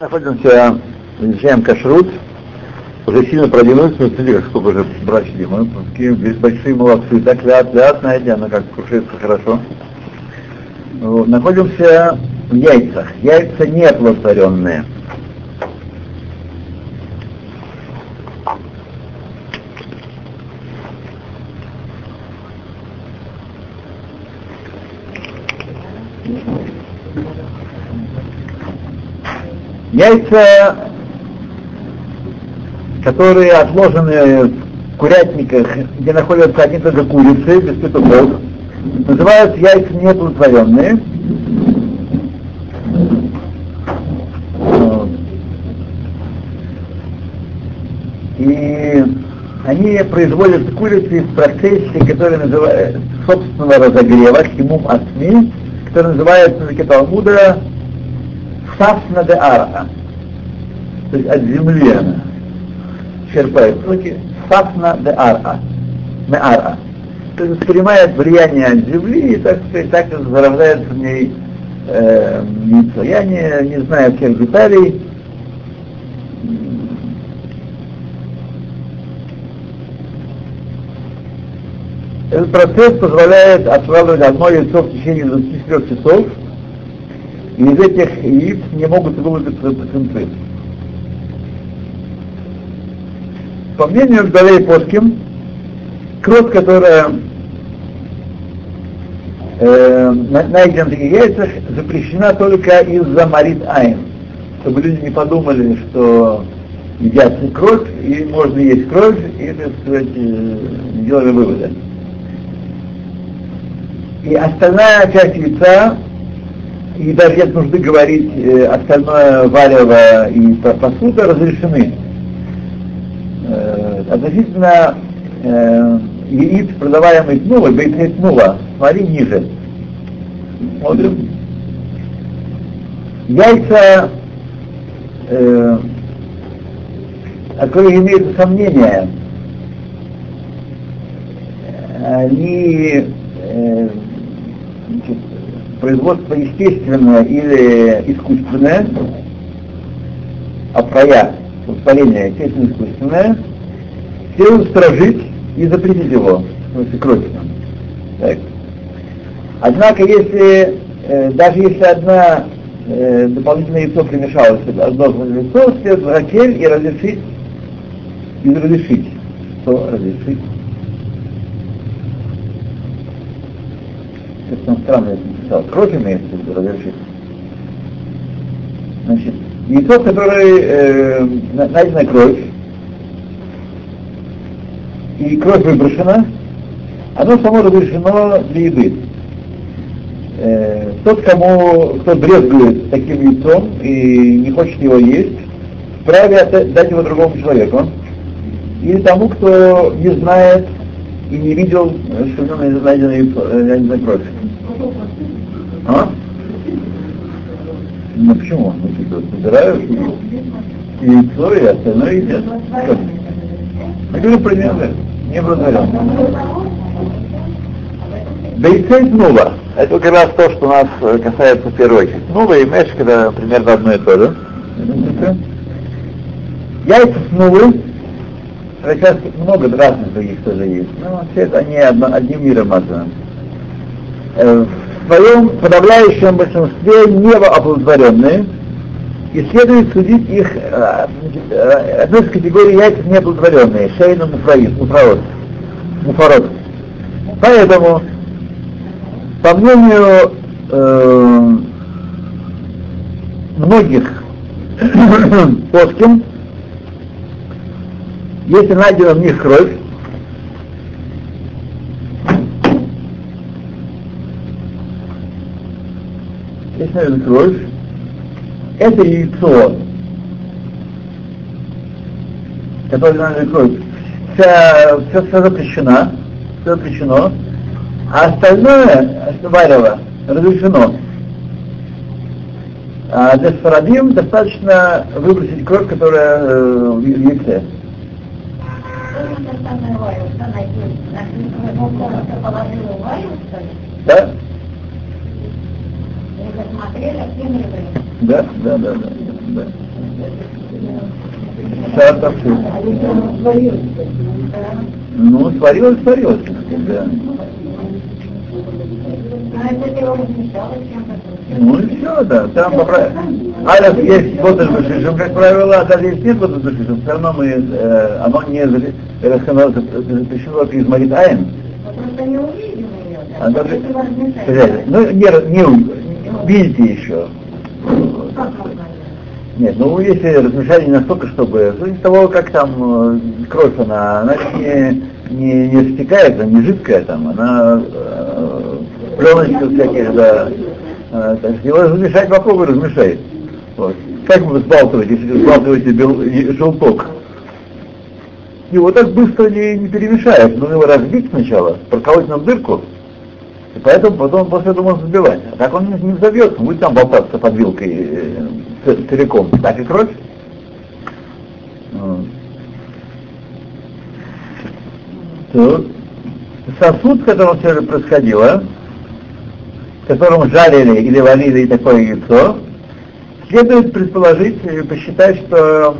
Находимся, изучаем кашрут, уже сильно продвинулись, но смотрите, как сколько уже брачили, мы такие здесь большие молодцы, так ляд, ляд, знаете, она как крушится хорошо. Находимся в яйцах, яйца неоплодотворенные. Яйца, которые отложены в курятниках, где находятся одни только курицы, без петухов, называются яйца неплодотворенные. И они производят курицы в процессе, который называется собственного разогрева, химум асми, который называется на Талмуда Сафна де Ара. То есть от земли она черпает соки. Сафна де Ара. Не Ара. То есть принимает влияние от земли и, так сказать, так зарождается в ней э. Я не, не знаю всех деталей. Этот процесс позволяет отваливать одно яйцо в течение 24 часов, из этих яиц не могут вылупиться птенцы. По мнению Гдалей Поским, кровь, которая э, найдена в таких яйцах, запрещена только из-за марит айн, чтобы люди не подумали, что едят кровь, и можно есть кровь, и, так сказать, э, делали выводы. И остальная часть яйца даже нет нужды говорить э, остальное варево и посуда разрешены. Э, относительно э, яиц, продаваемых тнула, бейцей тнула, смотри ниже. Смотрим. Яйца, э, о которых сомнения, они э, значит, производство естественное или искусственное, а проя, воспаление естественное искусственное, все устражить и запретить его, если кровь так. Однако, если, э, даже если одна э, дополнительное яйцо примешалось, одно яйцо, следует ракель и разрешить, и разрешить, что разрешить. Это странно, написал, кровь имеется в виду, разрешить. Значит, яйцо, которое э, найдена кровь, и кровь выброшена, оно само разрешено для еды. Э, тот, кому, кто брезгует таким яйцом и не хочет его есть, вправе дать его другому человеку. Или тому, кто не знает и не видел, что в нем найдена, найдена кровь. А? Ну почему? Ну типа собираешь яйцо, и остальное едят. Я говорю примерно, не благодарен. Да и цель нула. Это как раз то, что нас э, касается в первую очередь. Нула и меш, когда примерно одно и то же. Яйца с нулы, сейчас много разных других тоже есть, но все это они одно, одним миром названы. Э, своем подавляющем большинстве неоплодотворенные, и следует судить их, э, э, одной из категорий яйцев неоплодотворенные, шейна муфарот, муфарот. Поэтому, по мнению э, многих плоским, если найдена в них кровь, если кровь, это яйцо, которое надо кровь, вся, все, все запрещено, все запрещено, а остальное, варево, разрешено. А для сфарадим достаточно выбросить кровь, которая э, в яйце. Да? Да, да, да, да. да. тавшит. Ну, сварилось, сварилось, да. Ну и все, да, там поправ... А если есть это как правило, а даже если нет это все равно мы, э, оно не запрещено из Марит Айн. А даже, ну, не, не видите еще. Нет, ну если размешали не настолько, чтобы, из того, как там э, кровь, она, она не, не, не стекает, она не жидкая там, она э, пленочка всяких, да, э, так что его размешать попробуй размешай. Вот. Как вы взбалтываете, если взбалтываете бел, желток? Его так быстро не, не перемешаешь, нужно его разбить сначала, проколоть на дырку, и поэтому потом после этого можно забивать. А так он не, взобьется, будет там болтаться под вилкой э, целиком. Так и кровь. Тут сосуд, в котором все это происходило, в котором жарили или варили такое яйцо, следует предположить и посчитать, что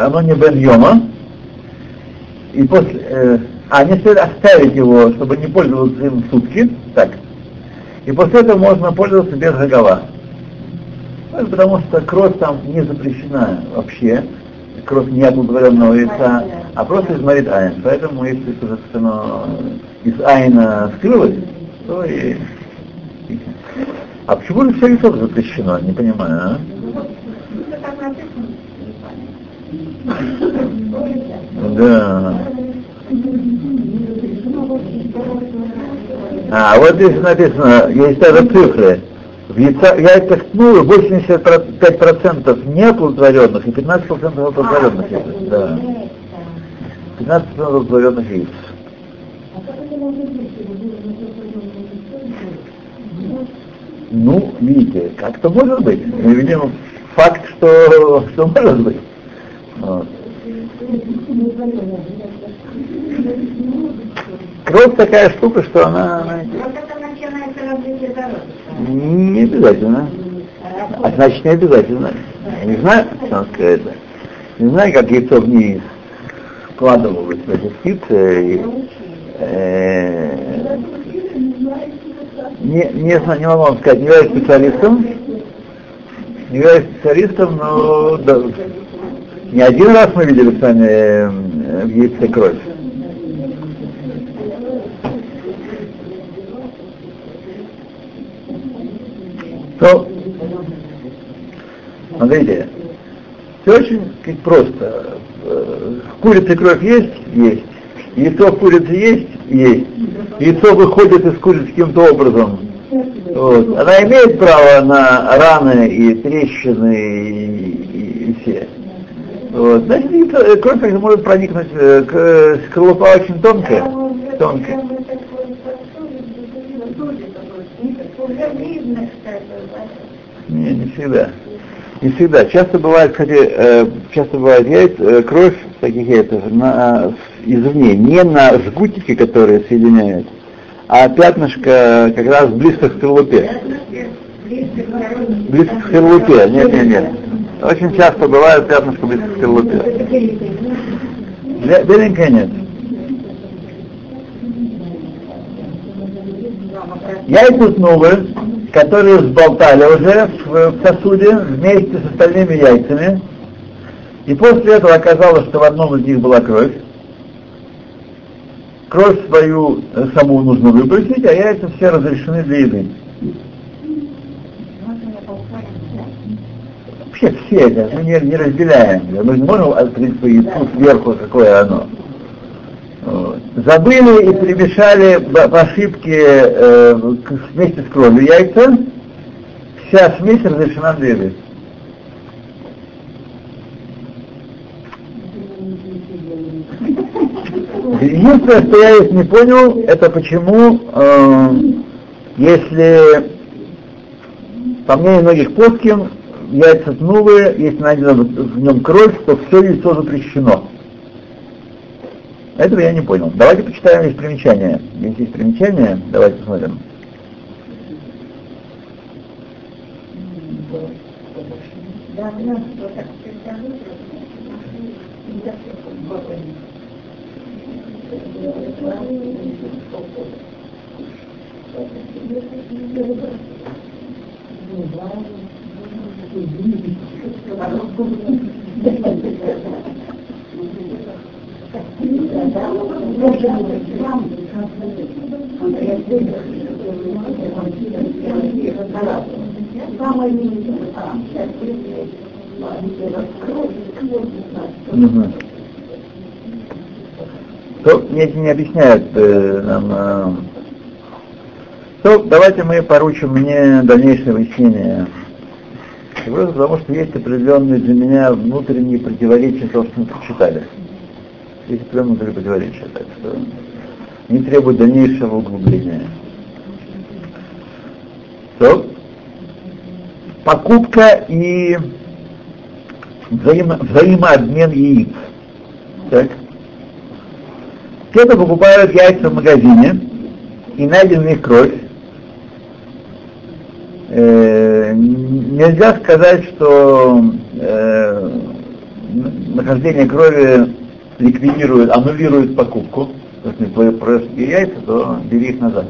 оно не бен и после, э, а не следует оставить его, чтобы не пользоваться им сутки, так. И после этого можно пользоваться без гагава. Ну, потому что кровь там не запрещена вообще, кровь не оплодотворенного яйца, а просто из Марит Айн. Поэтому если, собственно, из Айна скрылось, то и... А почему же все яйцо запрещено? Не понимаю, а? Да. А, вот здесь написано, есть даже цифры. В яйца, яйцах ну, 85% неоплодотворенных и 15% оплодотворенных яиц. Да. 15% оплодотворенных яиц. Ну, видите, как-то может быть. Мы видим факт, что, что может быть. Вот. Кровь такая штука, что она... она... Не обязательно. А значит, не обязательно. Я не знаю, что сказать. Не знаю, как яйцо в ней складывалось в эти птицы. И, э, не, не, не могу вам сказать, не являюсь специалистом. Не являюсь специалистом, но да, не один раз мы видели с вами э, в яйце кровь. То, смотрите, все очень как, просто. В курице кровь есть? Есть. Яйцо в курице есть? Есть. Яйцо выходит из курицы каким-то образом. Вот. Она имеет право на раны и трещины и, и, и все. Вот. Значит, э, кровь может проникнуть, э, к, скорлупа очень тонкая. тонкая. Не, не всегда. Не всегда. Часто бывает, кстати, э, часто бывает яйца, кровь таких яйцев на, извне, не на жгутики, которые соединяют, а пятнышко как раз близко к скорлупе. Близко к скорлупе. Нет, нет, нет. Очень часто бывает пятнышко близко к скорлупе. Беленькая нет. Яйца снувы, которые сболтали уже в, сосуде вместе с остальными яйцами, и после этого оказалось, что в одном из них была кровь. Кровь свою э, саму нужно выбросить, а яйца все разрешены для еды. вообще все это, мы не, не разделяем. Мы не можем открыть по яйцу сверху, какое оно. Забыли и перемешали по ошибке э, вместе с кровью яйца. Вся смесь разрешена еды. Единственное, что я здесь не понял, это почему, э, если по мнению многих плоским, яйца новые, если найдена в нем кровь, то все яйцо запрещено. Этого я не понял. Давайте почитаем есть примечание. Если есть примечание, давайте посмотрим. Угу. То мне не объясняют э, нам. Э, то давайте мы поручим мне дальнейшее выяснение. Просто потому что есть определенные для меня внутренние противоречия того, что мы прочитали. Есть определенные внутренние противоречия, так что не требует дальнейшего углубления. То покупка и взаимо, взаимообмен яиц. Так. Кто-то покупают яйца в магазине и найден в них кровь. Э, нельзя сказать, что э, нахождение крови ликвидирует, аннулирует покупку. Если продаешь яйца, то бери их назад.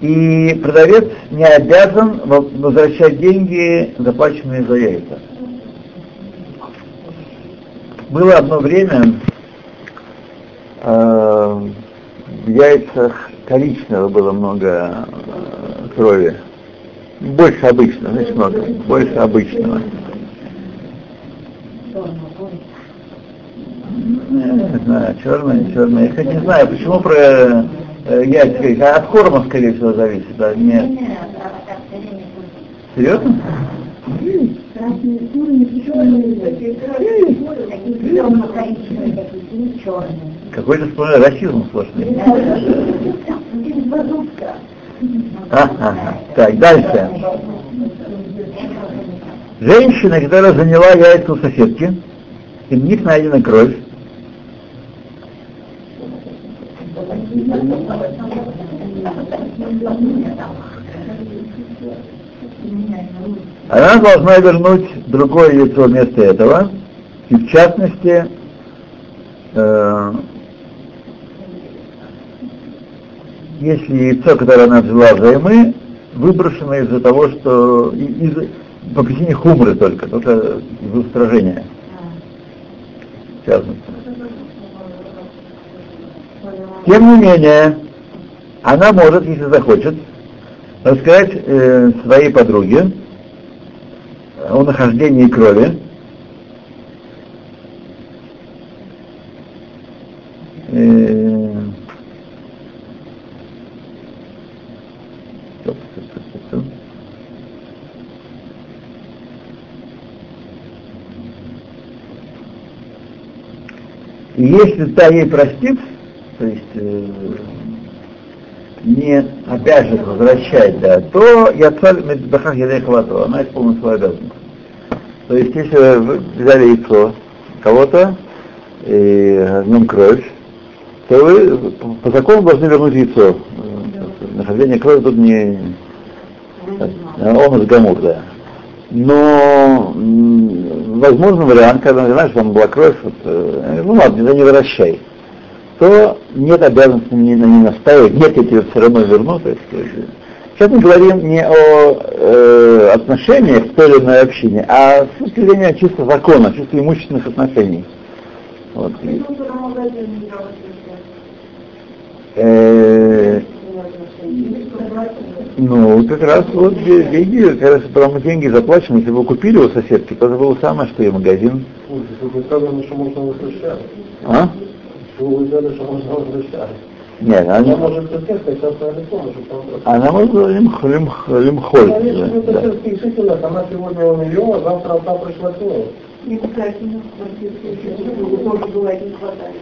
И продавец не обязан возвращать деньги, заплаченные за яйца. Было одно время э, в яйцах коричневого было много э, крови. Больше обычного, значит много, больше обычного. Не знаю, черное, черное. Я хоть не знаю, почему про э, яйца, от корма, скорее всего, зависит, да? Нет. Серьезно? Красные куры, черные. Какой-то расизм сплошной. Ага, так, дальше. Женщина, которая заняла яйца у соседки, и в них найдена кровь, она должна вернуть другое яйцо вместо этого, и в частности, э, если яйцо, которое она взяла взаймы, выброшено из-за того, что из, по причине хумры только, только из устражения. В частности. Тем не менее, она может, если захочет, рассказать э, своей подруге о нахождении крови, э, если та ей простит, то есть не обяжет возвращать, да, то я царь Медбахах Ядехвату, она исполнит свою обязанность. То есть, если вы взяли яйцо кого-то и в нем кровь, то вы по закону должны вернуть яйцо. Нахождение крови тут не он из Гамур, да. Но возможно вариант, когда знаешь, там была кровь, вот, э, ну ладно, не возвращай то нет обязанности на ней настаивать, нет, я тебе все равно верну. То есть, сейчас мы говорим не о э, отношениях в той или иной общине, а с точки зрения чисто закона, чисто имущественных отношений. Вот. Э, ну, как раз вот деньги, как раз потому деньги заплачены, если вы купили у соседки, то это было самое, что и магазин. А? Взяли, что можно возвращать. Нет, она, она может соседка, сейчас Она может лимхоль. лимхоль. Конечно, да. это действительно, она сегодня у нее, а завтра она пришла к ней. Не обязательно, тоже бывает не хватает.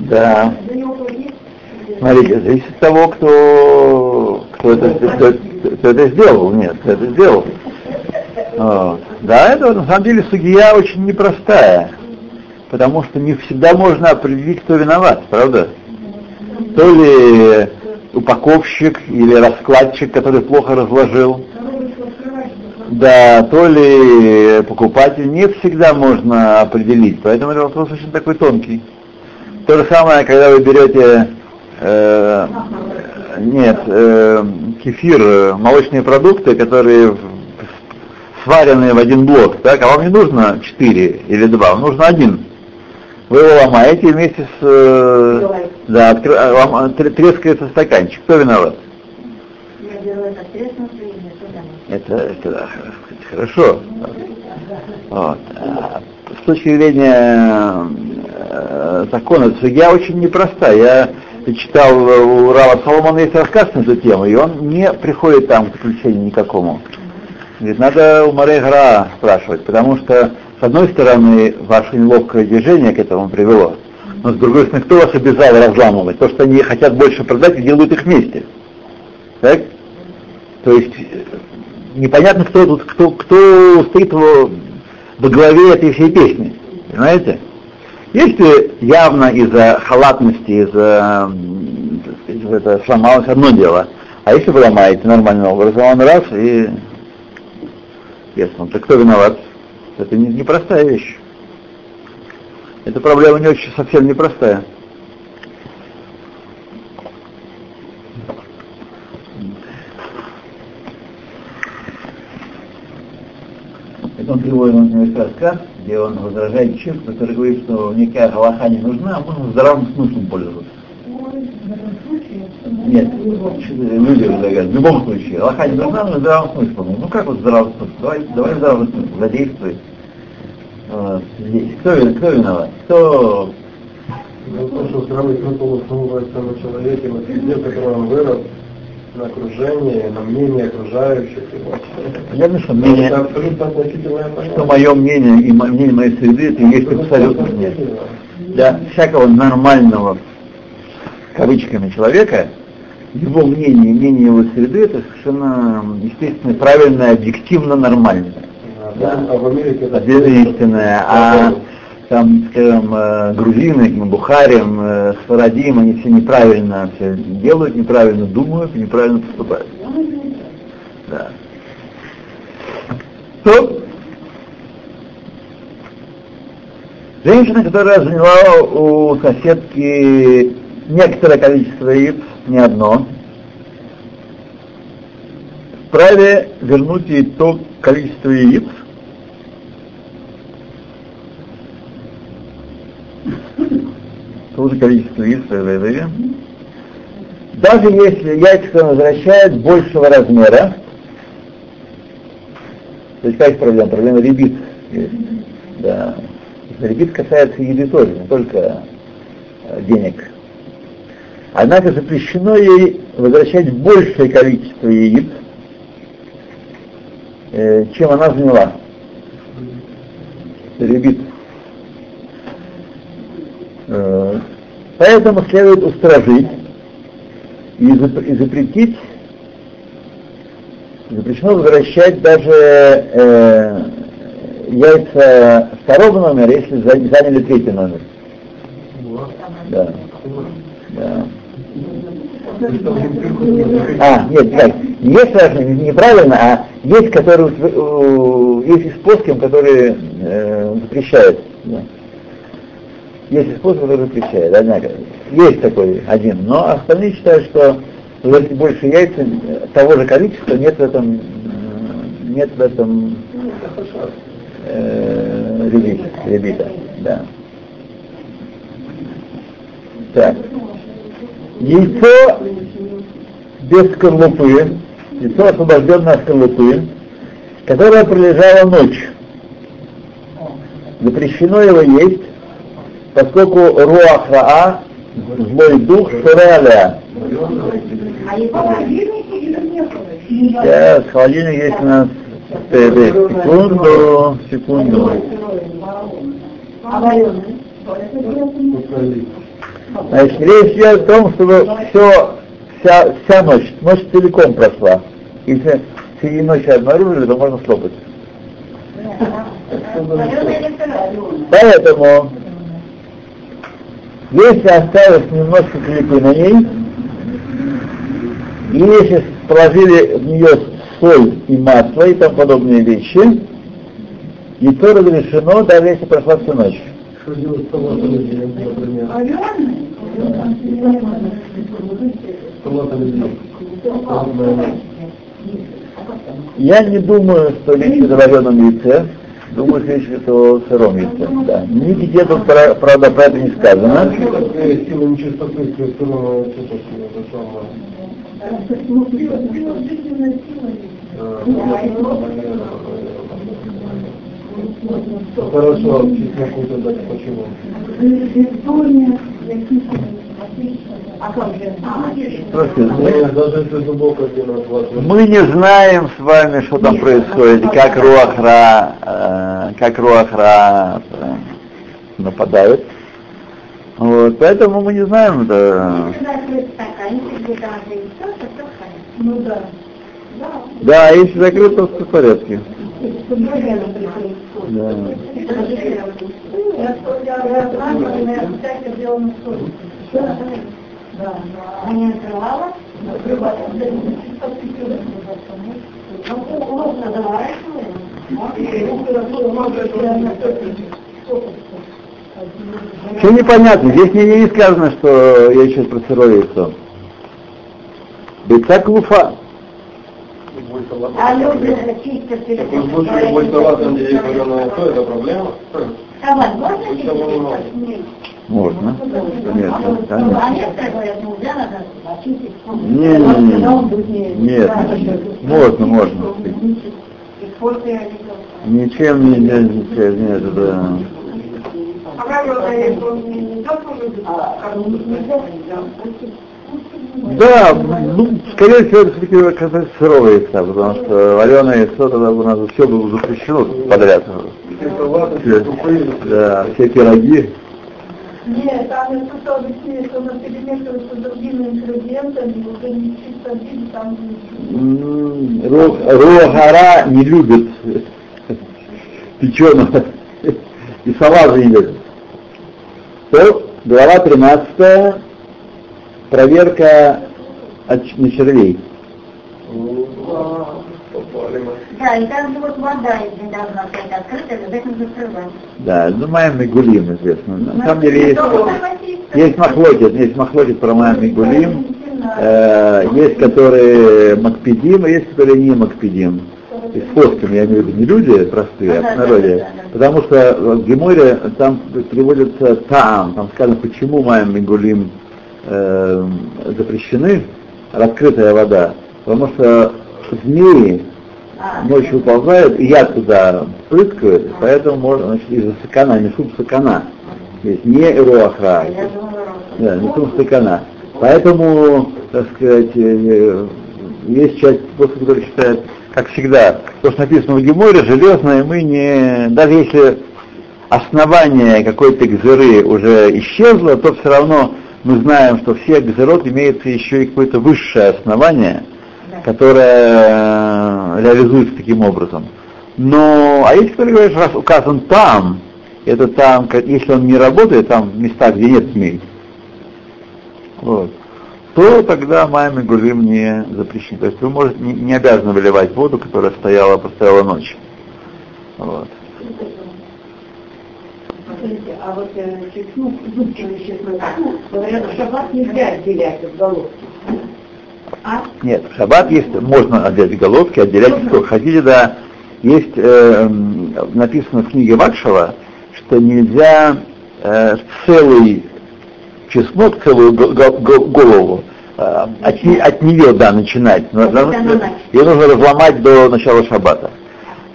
Да. Смотрите, зависит от того, кто, кто, это, кто, кто это сделал. Нет, кто это сделал. Да, это на самом деле судья очень непростая, потому что не всегда можно определить, кто виноват, правда? То ли упаковщик или раскладчик, который плохо разложил, да, то ли покупатель, не всегда можно определить. Поэтому это вопрос очень такой тонкий. То же самое, когда вы берете э, нет, э, кефир, э, молочные продукты, которые сваренные в один блок, так, а вам не нужно 4 или 2, вам нужно один. Вы его ломаете вместе с... Э, да, откр... А, лом... трескается стаканчик. Кто виноват? Я беру это это, это да, хорошо. Вот. А с точки зрения э, закона, судья очень непростая. Я читал у Рава Соломона есть рассказ на эту тему, и он не приходит там к заключению никакому. Говорит, надо у Маре Гра спрашивать, потому что, с одной стороны, ваше неловкое движение к этому привело, но с другой стороны, кто вас обязал разламывать? То, что они хотят больше продать и делают их вместе. Так? То есть непонятно, кто тут, кто, кто стоит во, во главе этой всей песни. Понимаете? Если явно из-за халатности, из-за из это сломалось одно дело, а если вы ломаете нормальным образом, он раз и ясно, так кто виноват? Это непростая не вещь. Эта проблема не очень совсем непростая. Это он приводит на рассказ, где он возражает человеку, который говорит, что никакая галаха не нужна, а можно здравым смыслом пользоваться. Нет, люди говорят, в любом случае, галаха не нужна, но здравым смыслом. Ну как вот здравым смыслом? Давай, давай здравым смыслом, задействуй. Вот, здесь. Кто, кто виноват? Кто в том, что здравый смысл основывается на человеке, на среде, в которой он вырос, на окружение, на мнение окружающих. Понятно, что мнение, это абсолютно что мое мнение и мнение моей среды, это и есть абсолютно мнение. Для всякого нормального, кавычками, человека, его мнение, мнение его среды, это совершенно естественно, правильное, объективно нормальное. Да. А в Америке это истинное. А там, скажем, э, грузины, Бухарим, э, Сфарадим, они все неправильно все делают, неправильно думают неправильно поступают. Да. То женщина, которая заняла у соседки некоторое количество яиц, не одно, вправе вернуть ей то количество яиц, то же количество яиц в Даже если яйца возвращают большего размера, то есть какая проблема? Проблема ребит. Да. Ребит касается еды тоже, не только э, денег. Однако запрещено ей возвращать большее количество яиц, э, чем она заняла. Ребит. Э, поэтому следует устражить и запретить, запрещено возвращать даже э, яйца второго номера, если заняли третий номер. Да. да. А, нет, нет, есть разные, неправильно, а есть, которые, есть способы, которые э, запрещают. Да. Есть способ, который запрещает, однако. Есть такой один, но остальные считают, что если больше яйца того же количества, нет в этом, нет в этом э, ребита. Да. Так. Яйцо без скорлупы, яйцо освобожденное от скорлупы, которое пролежало ночь. Запрещено его есть поскольку руах раа, злой дух, шуреалия. Сейчас, холодильник есть у нас секунду, секунду. Значит, речь идет о том, чтобы все, вся, вся ночь, ночь целиком прошла. Если среди ночи обнаружили, то можно слопать. Поэтому если осталось немножко клепы на ней, И если положили в нее соль и масло и тому подобные вещи, яйцо разрешено, даже если прошла всю ночь. Что делать с салатом, например? Оливье. Я не думаю, что речь идет о вареном яйце. Думаю, что речь идет о сыром яйце. Да. Нигде тут, правда, про это не сказано. Ну, Хорошо, почему? Мы, Нет, даже если глубоко делать вас. мы не знаем с вами, что там происходит, как Руахра, э, как Руахра э, нападают. Вот, поэтому мы не знаем, да. Ну да. Да, если закрыто, то все в порядке. Да. А не открывала? Ложно Что непонятно? Здесь не, не сказано, что я сейчас про сырое яйцо. Бейца клуфа. А люди чисто В таком случае мой салат, где есть вареное яйцо, это проблема? Салат можно чистить? Можно. А очистить. Не, не, не, нет, можно, можно. Ничем не, не, не, нет, это... Да, ну, скорее всего, это все-таки касается сырого яйца, потому что вареное яйцо тогда у нас все было запрещено подряд. Все да, все пироги. Нет, там я слышала объяснение, что она перемешивается с другими ингредиентами, уже не чисто видно, там Руахара не любит печеного и салаза не любит. То, глава 13, проверка от- на червей. Да, и там же вот вода, должна стоять открытая, обязательно закрывать. Да, ну Майам Мигулим известно. На самом деле есть, Ну, есть махлокет, есть махлокет про Майам Мигулим, э, есть которые Макпедим, а есть которые не Макпедим. И с постом, я имею в виду не люди простые, а в народе. Потому что в Геморе там приводится там, там сказано, почему Майам Мигулим э, запрещены, раскрытая вода. Потому что змеи ночью уползают, и яд туда прыскают, поэтому можно, значит, из-за сакана, не шум сакана. Есть не эруахра, я да, не шум сакана. Поэтому, так сказать, э, есть часть после которая считает, как всегда, то, что написано в Геморе, железное мы не, даже если основание какой-то гзыры уже исчезло, то все равно мы знаем, что все гзырот имеется еще и какое-то высшее основание, Да. которая э, реализуется таким образом. Но, а которые говорят, что раз указан там, это там, если он не работает, там в местах, где нет змей, вот, то тогда маме гулим не запрещено. То есть вы можете не, не обязаны выливать воду, которая стояла, постояла ночь. Вот. Скажите, а вот э, чеснок, зубчатый чеснок, говорят, в шаббат нельзя отделять от головки. А? Нет, в шаббат есть, можно отделять головки, отделять сколько хотите, да. Есть, э, написано в книге Вакшева, что нельзя э, целый чеснок, целую го- го- го- голову, э, от, от нее, да, начинать. Ее нужно разломать до начала шаббата.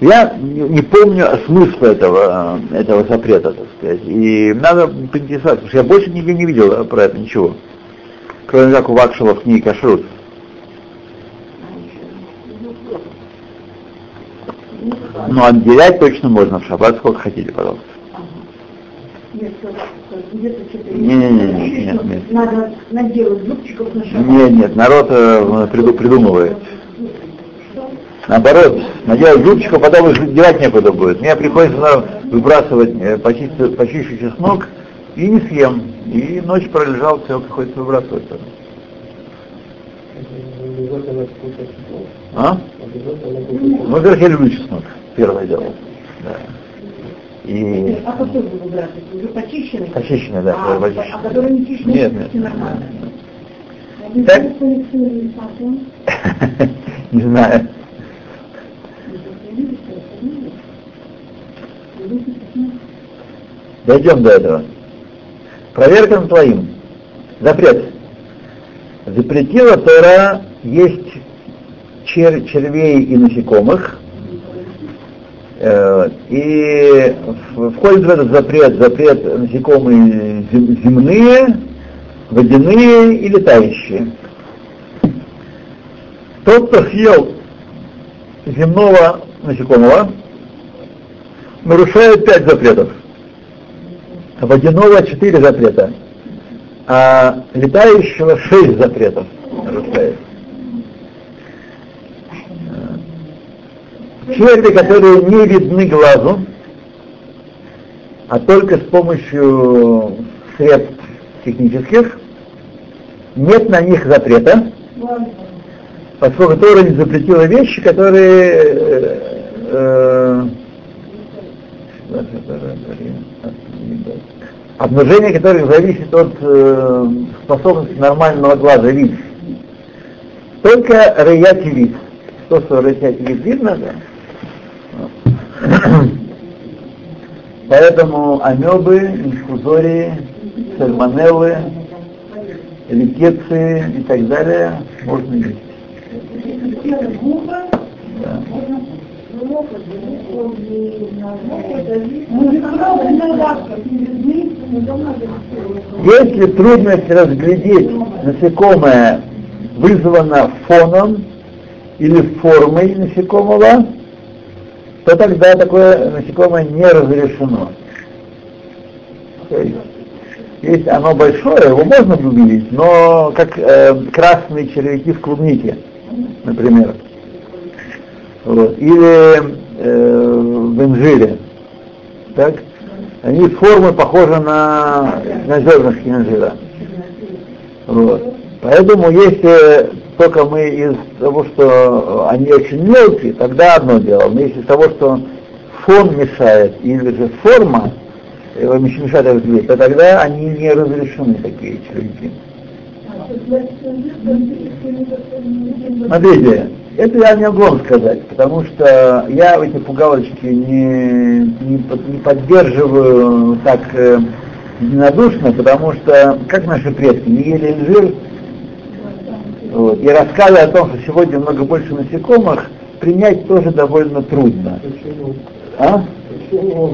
Я не, помню смысла этого, э, этого запрета, так сказать. И надо поинтересоваться, потому что я больше нигде не видел э, про это ничего. Кроме как у Вакшева в книге Кашрут. Но отделять точно можно в шаббат сколько хотите, пожалуйста. Нет, нет, нет. Надо наделать зубчиков на шаббат. Нет, нет, народ э, приду- придумывает. Наоборот, наделать зубчиков, потом их девать некуда будет. Мне приходится наверное, выбрасывать, э, почистить, почищу чеснок и не съем. И ночь пролежал, все приходится выбрасывать. А? Ну, во-первых, я люблю чеснок. Первое дело. Да. И А какой вы выбираете? Уже почищенный? очищенный, да, А, почищенный. а который не чищенный, Нет, все нет. нормально. Так? Не знаю. Дойдем до этого. Проверка твоим. Запрет. Запретила Тора есть чер- червей и насекомых. Э, И входит в этот запрет запрет насекомые зем- земные, водяные и летающие. Тот, кто съел земного насекомого, нарушает пять запретов. Водяного четыре запрета, а летающего шесть запретов нарушает. Черви, которые не видны глазу, а только с помощью средств технических, нет на них запрета, поскольку Тора не запретила вещи, которые э, обнажение которых зависит от э, способности нормального глаза видеть. Только раяти вид. То, что раяти вид видно, да. Поэтому амебы, инфузории, сальмонеллы, рикеции и так далее можно есть. Да. Если трудность разглядеть насекомое вызвана фоном или формой насекомого, то тогда такое насекомое не разрешено. Если оно большое, его можно увидеть, но как э, красные червяки в клубнике, например. Вот. Или э, в инжире. Так? Они формы похожи на, на зернышки инжира. Вот. Поэтому если только мы из того, что они очень мелкие, тогда одно дело. Но если из того, что фон мешает, или же форма э, мешает разглядеть, то тогда они не разрешены, такие червяки. Смотрите, это я не могу вам сказать, потому что я эти пугалочки не, не, не поддерживаю так э, единодушно, потому что, как наши предки, не ели инжир, вот, и рассказы о том, что сегодня много больше насекомых, принять тоже довольно трудно. Почему? А? Почему?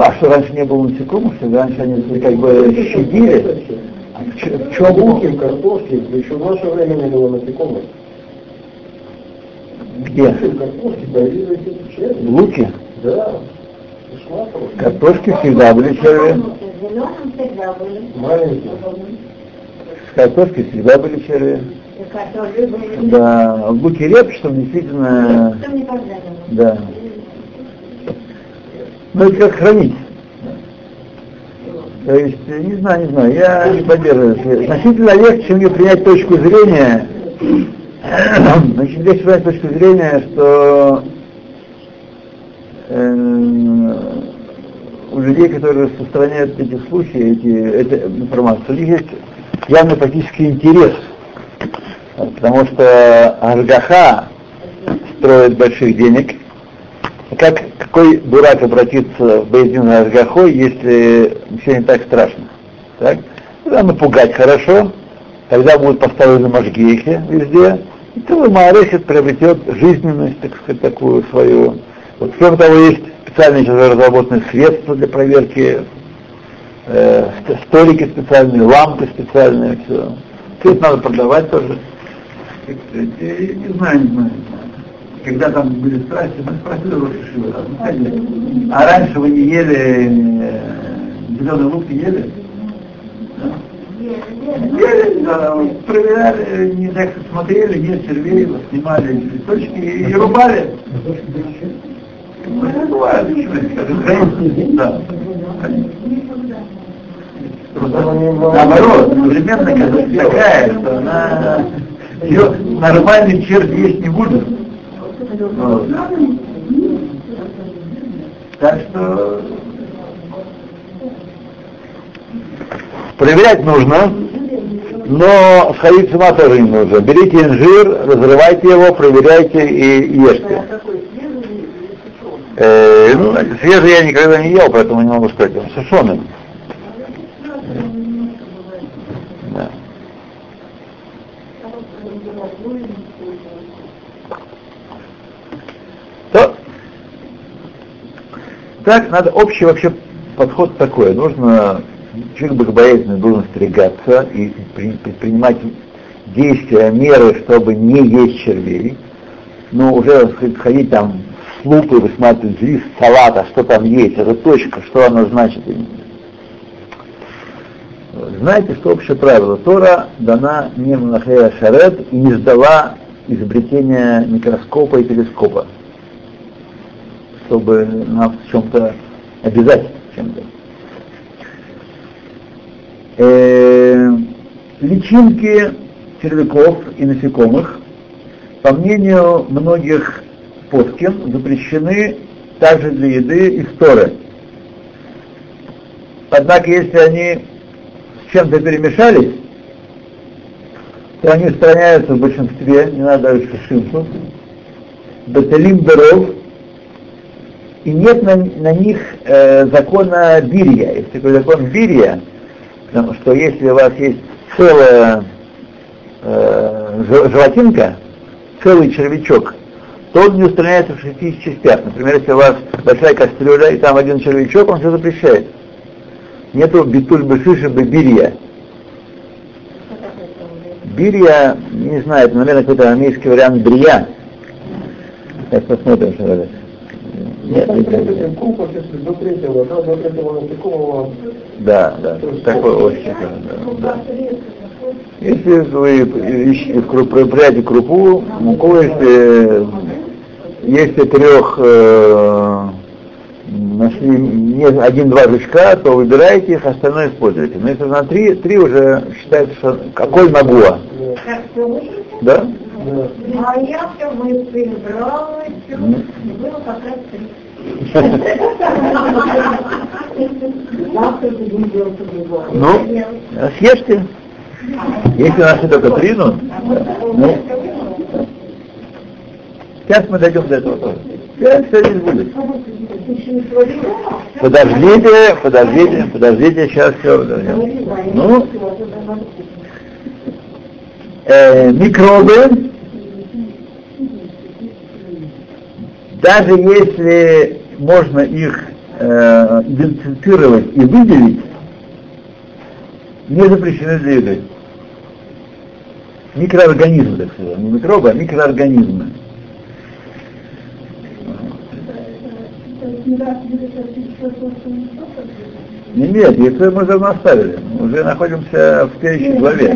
А что раньше не было насекомых, что раньше они как бы щадили? А в, чем Луки, картошке, еще в наше время не было насекомых. Где? В луке? Да. Картошки всегда были черви. Маленькие. В картошке всегда были черви. И. Да, в луке репчатом что действительно, да. Ну это как хранить. То есть, не знаю, не знаю, я не поддерживаю. Значительно легче мне принять точку зрения, значит, легче принять точку зрения, что э, у людей, которые распространяют эти слухи, эти, эту информацию, у них есть явный политический интерес, потому что Ашгаха строит больших денег, как какой дурак обратится в Бейдин Ашгахой, если все не так страшно? Так? Тогда напугать хорошо, тогда будут поставлены мажгехи везде, и целый Маарехет приобретет жизненность, так сказать, такую свою. Вот кроме того, есть специальные сейчас разработанные средства для проверки, э, ст- столики специальные, лампы специальные, все. Все это надо продавать тоже. Не знаю, не знаю. Когда там были страсти, мы спросили Рошишива, ну, а раньше вы не ели э, зеленый лук, не ели? Да? Вот проверяли, не так смотрели, нет червей, вот снимали листочки и рубали. Ну, бывает, да. Наоборот, современная казахская такая, что она Всё, нормальный червь есть не будет. Так что проверять нужно, но сходить с ума тоже не нужно. Берите инжир, разрывайте его, проверяйте и ешьте. Э, ну, свежий я никогда не ел, поэтому не могу сказать, он сушеный. Да. То, так, надо общий вообще подход такой. Нужно, человек богобоязненный должен стригаться и при- предпринимать действия, меры, чтобы не есть червей. Но уже ходить там с лупой, высматривать лист салата, что там есть, эта точка, что она значит. Знаете, что общее правило? Тора дана не Монахея Шарет и не сдала изобретение микроскопа и телескопа, чтобы нас в чем-то обязать чем-то. Э, личинки червяков и насекомых, по мнению многих поскин, запрещены также для еды и сторы. Однако, если они с чем-то перемешались, то они устраняются в большинстве, не надо даже шишимсу, бетелим беров, и нет на, на них э, закона бирья. Есть такой закон бирья, что если у вас есть целая э, жел- желатинка, целый червячок, то он не устраняется в шести частях. Например, если у вас большая кастрюля, и там один червячок, он все запрещает. Нету битуль бешиши бирья. Бирья, не знаю, это, наверное, какой-то армейский вариант брия. Сейчас посмотрим, что это. Нет, да, Да, да, такой очень, да. Если вы ищете проявляете крупу, муку, если, если трех э, нашли не один-два жучка, то выбираете их, остальное используете. Но если на три, три уже считается, что какой нагуа, да? Да. А я все выпила, брала, все. Было как раз три. Ну, съешьте. Если нашли только три, ну, ну, сейчас мы дойдем до этого тоже. Сейчас все здесь будет. Подождите, подождите, подождите, сейчас все дойдем. Ну, э, микробы, даже если можно их э, идентифицировать и выделить, не запрещены для еды. Микроорганизмы, так сказать, не микробы, а микроорганизмы. Не, нет, яйцо мы давно оставили. Мы уже находимся в следующей главе.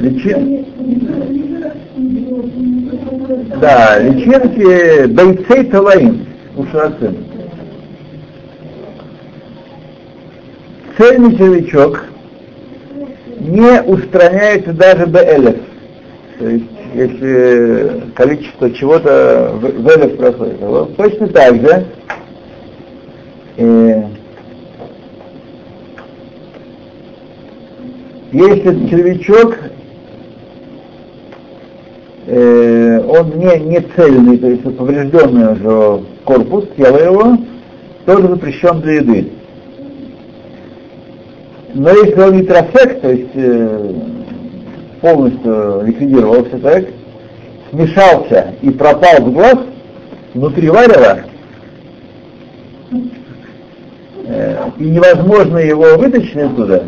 Личин... Да, личинки бойцей талаим, ушарацин. Цельный червячок не устраняется даже БЛФ. То есть, если количество чего-то в в элеф проходит. Вот точно так же э, если червячок э, он не, не цельный, то есть поврежденный уже корпус, тело его, тоже запрещен для еды. Но если он нитрофект, то есть э, полностью ликвидировался, так, смешался и пропал в глаз, внутри варева, э, и невозможно его вытащить оттуда,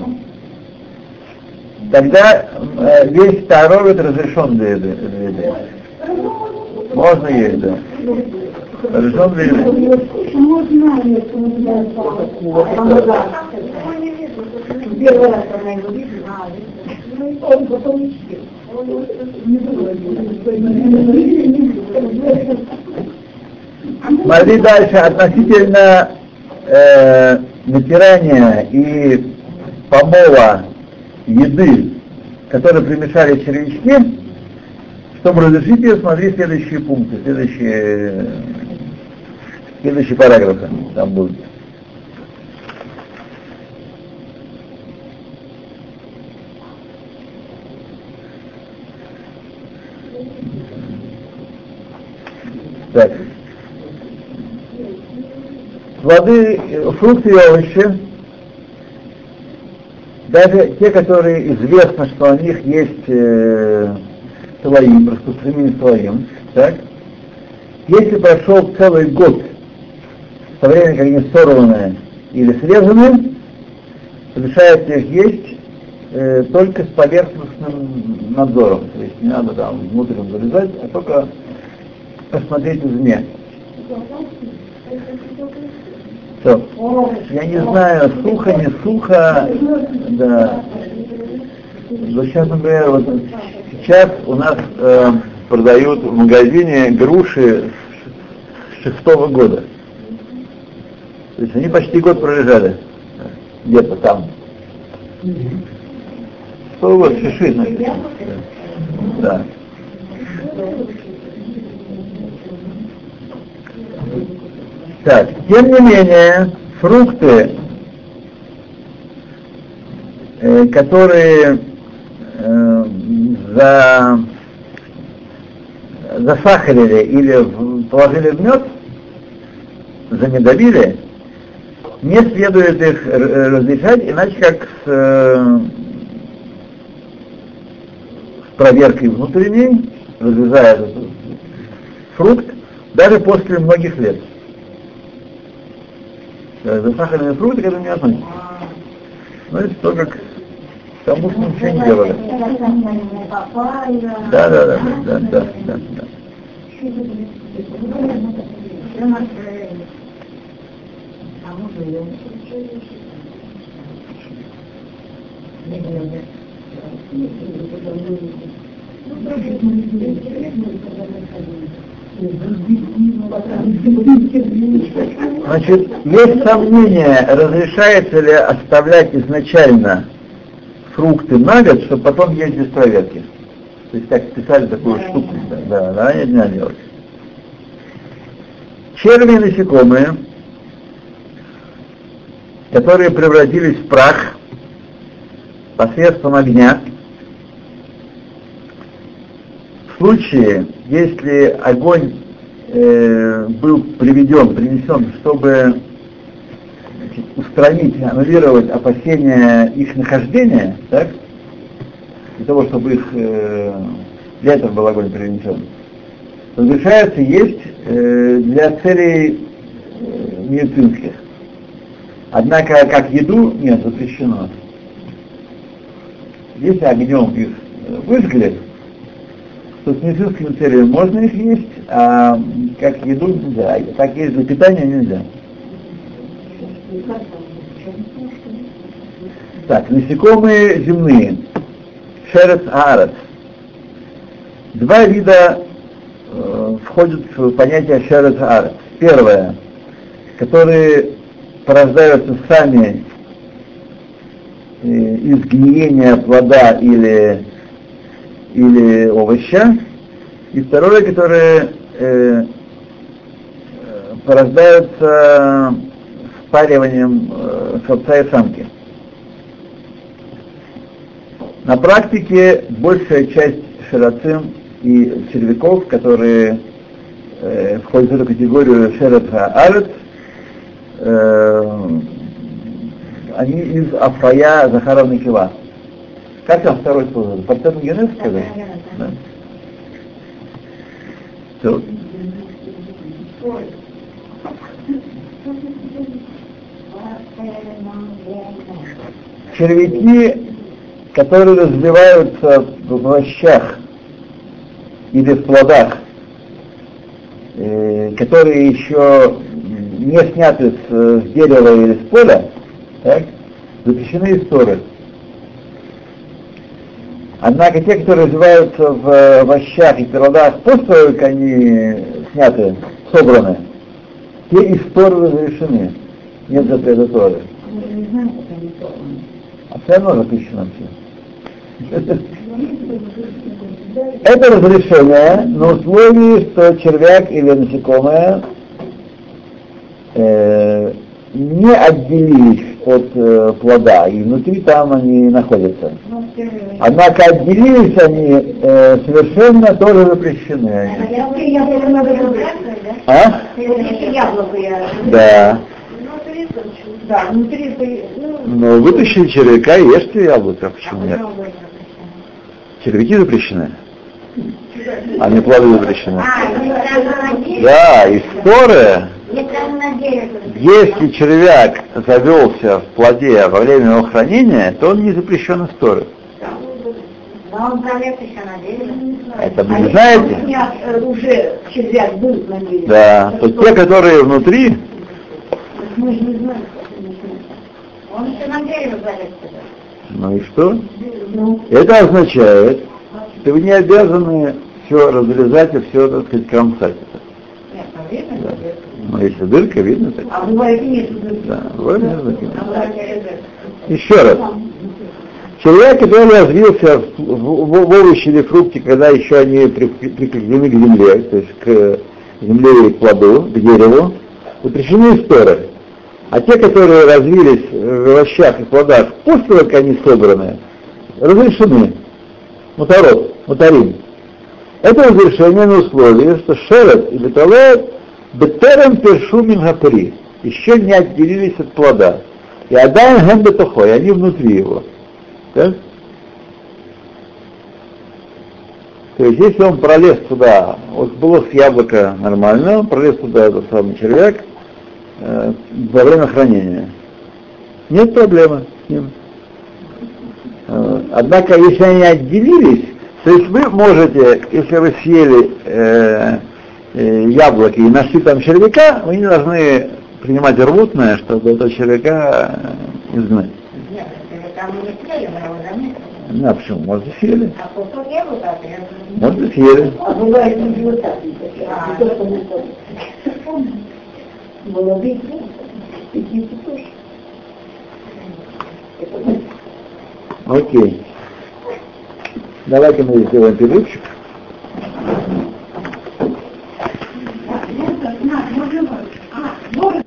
тогда э, весь таровит разрешен для еды. для еды. Можно есть, да. Разрешен для еды. Первый раз она его видела, Он потом не съел. Смотри дальше, относительно э, натирания и помола еды, которые примешали червячки, чтобы разрешить ее, смотри следующие пункты, следующие, следующие параграфы там будут. Так. Плоды, фрукты и овощи, даже те, которые известно, что у них есть э, слои, распространение слоим, так? Если прошел целый год со времени, как они сорваны или срезаны, разрешается их есть э, только с поверхностным надзором. То есть не надо там внутрь залезать, а только посмотреть извне. Все. Я не знаю, сухо, не сухо, да. Вот сейчас, например, вот сейчас у нас э, продают в магазине груши с шестого года. То есть они почти год пролежали где-то там. Что вот шиши, значит. Да. Так, тем не менее, фрукты, э, которые э, за, засахарили или положили в мед, замедовили, не следует их разрешать, иначе как с, э, с проверкой внутренней, разрезая фрукт, даже после многих лет. Засахаренные фрукты к этому не относятся. Ну, это то, как тому, что ничего не делали. Да, да, да, да, да, да, да. Значит, есть сомнение, разрешается ли оставлять изначально фрукты на год, чтобы потом есть без проверки. То есть как списали такую штуку, да, да, да, нельзя делать. Черви и насекомые, которые превратились в прах посредством огня, в случае, если огонь э, был приведен, принесен, чтобы устранить, аннулировать опасения их нахождения, так, для того, чтобы их э, для этого был огонь принесен, разрешается есть э, для целей э, медицинских. Однако как еду нет, запрещено. Если огнем их выжгли, то с медицинскими целями можно их есть, а как еду нельзя. Так есть для питания нельзя. Так, насекомые земные. Шерец аарец. Два вида э, входят в понятие шерец аарец. Первое, которые порождаются сами э, из гниения плода или или овоща, и второе, которое э, порождаются спариванием э, самца и самки. На практике большая часть шерацим и червяков, которые э, входят в эту категорию шераца арет, э, они из Афая Захаровны Кива. Как там второй способ? Партеногенез сказать? Да. Все. Червяки, которые развиваются в овощах или в плодах, э, которые еще не сняты с, дерева или с поля, так, запрещены истории. Однако те, которые развиваются в овощах и плодах после того, как они сняты, собраны, те из Торы разрешены. Нет запрета Торы. А все равно запрещено все. Это разрешение на условии, что червяк или насекомое э, не отделились от э, плода, и внутри там они находятся. Однако отделились они э, совершенно тоже запрещены. выбрасывать, да? А? Да. Да, внутри, ну, Ну, вытащили червяка и ешьте яблоко, почему нет? Червяки запрещены, а не плоды запрещены. А. Да, и споры, Если червяк завелся в плоде во время его хранения, то он не запрещен из Торы. Но он пролез еще на деле. Это вы а не если знаете? у меня, э, уже червяк был на деле. Да, то те, которые внутри, Мы же не знаем. Он еще на дерево залез ну и что? Ну, Это означает, что вы не обязаны все разрезать и все, так сказать, кромсать. это. нет, там видно, Да. что это? Ну, если дырка, видно так. А бывает нет дырки. Да, бывает нет дырки. А. Еще раз. Человек, который развился в, в- в овощи или фрукте, когда еще они при- прикреплены к земле, то есть к земле и к плоду, к дереву, запрещены истории. А те, которые развились в овощах и плодах после как они собраны, разрешены. Муторот, муторим. Это разрешение на условии, что шерет или талет бетерем першу мингапри, еще не отделились от плода. И отдаем гэм бетухой, они внутри его. Так? То есть если он пролез туда, вот было с яблока нормально, он пролез туда, этот самый червяк, э, во время хранения. Нет проблемы с ним. Э, Однако, если они отделились, то есть вы можете, если вы съели э, э, яблоки и нашли там червяка, вы не должны принимать рвотное, чтобы этого червяка э, изгнать. Нет, если там не съели, мы его заметили. Ну, а почему? Может, и съели. А кусок яблока. Может, и съели. А бывает и вот так. не молодые такие тоже. Окей. Давайте мы сделаем перерывчик. Ну, ну,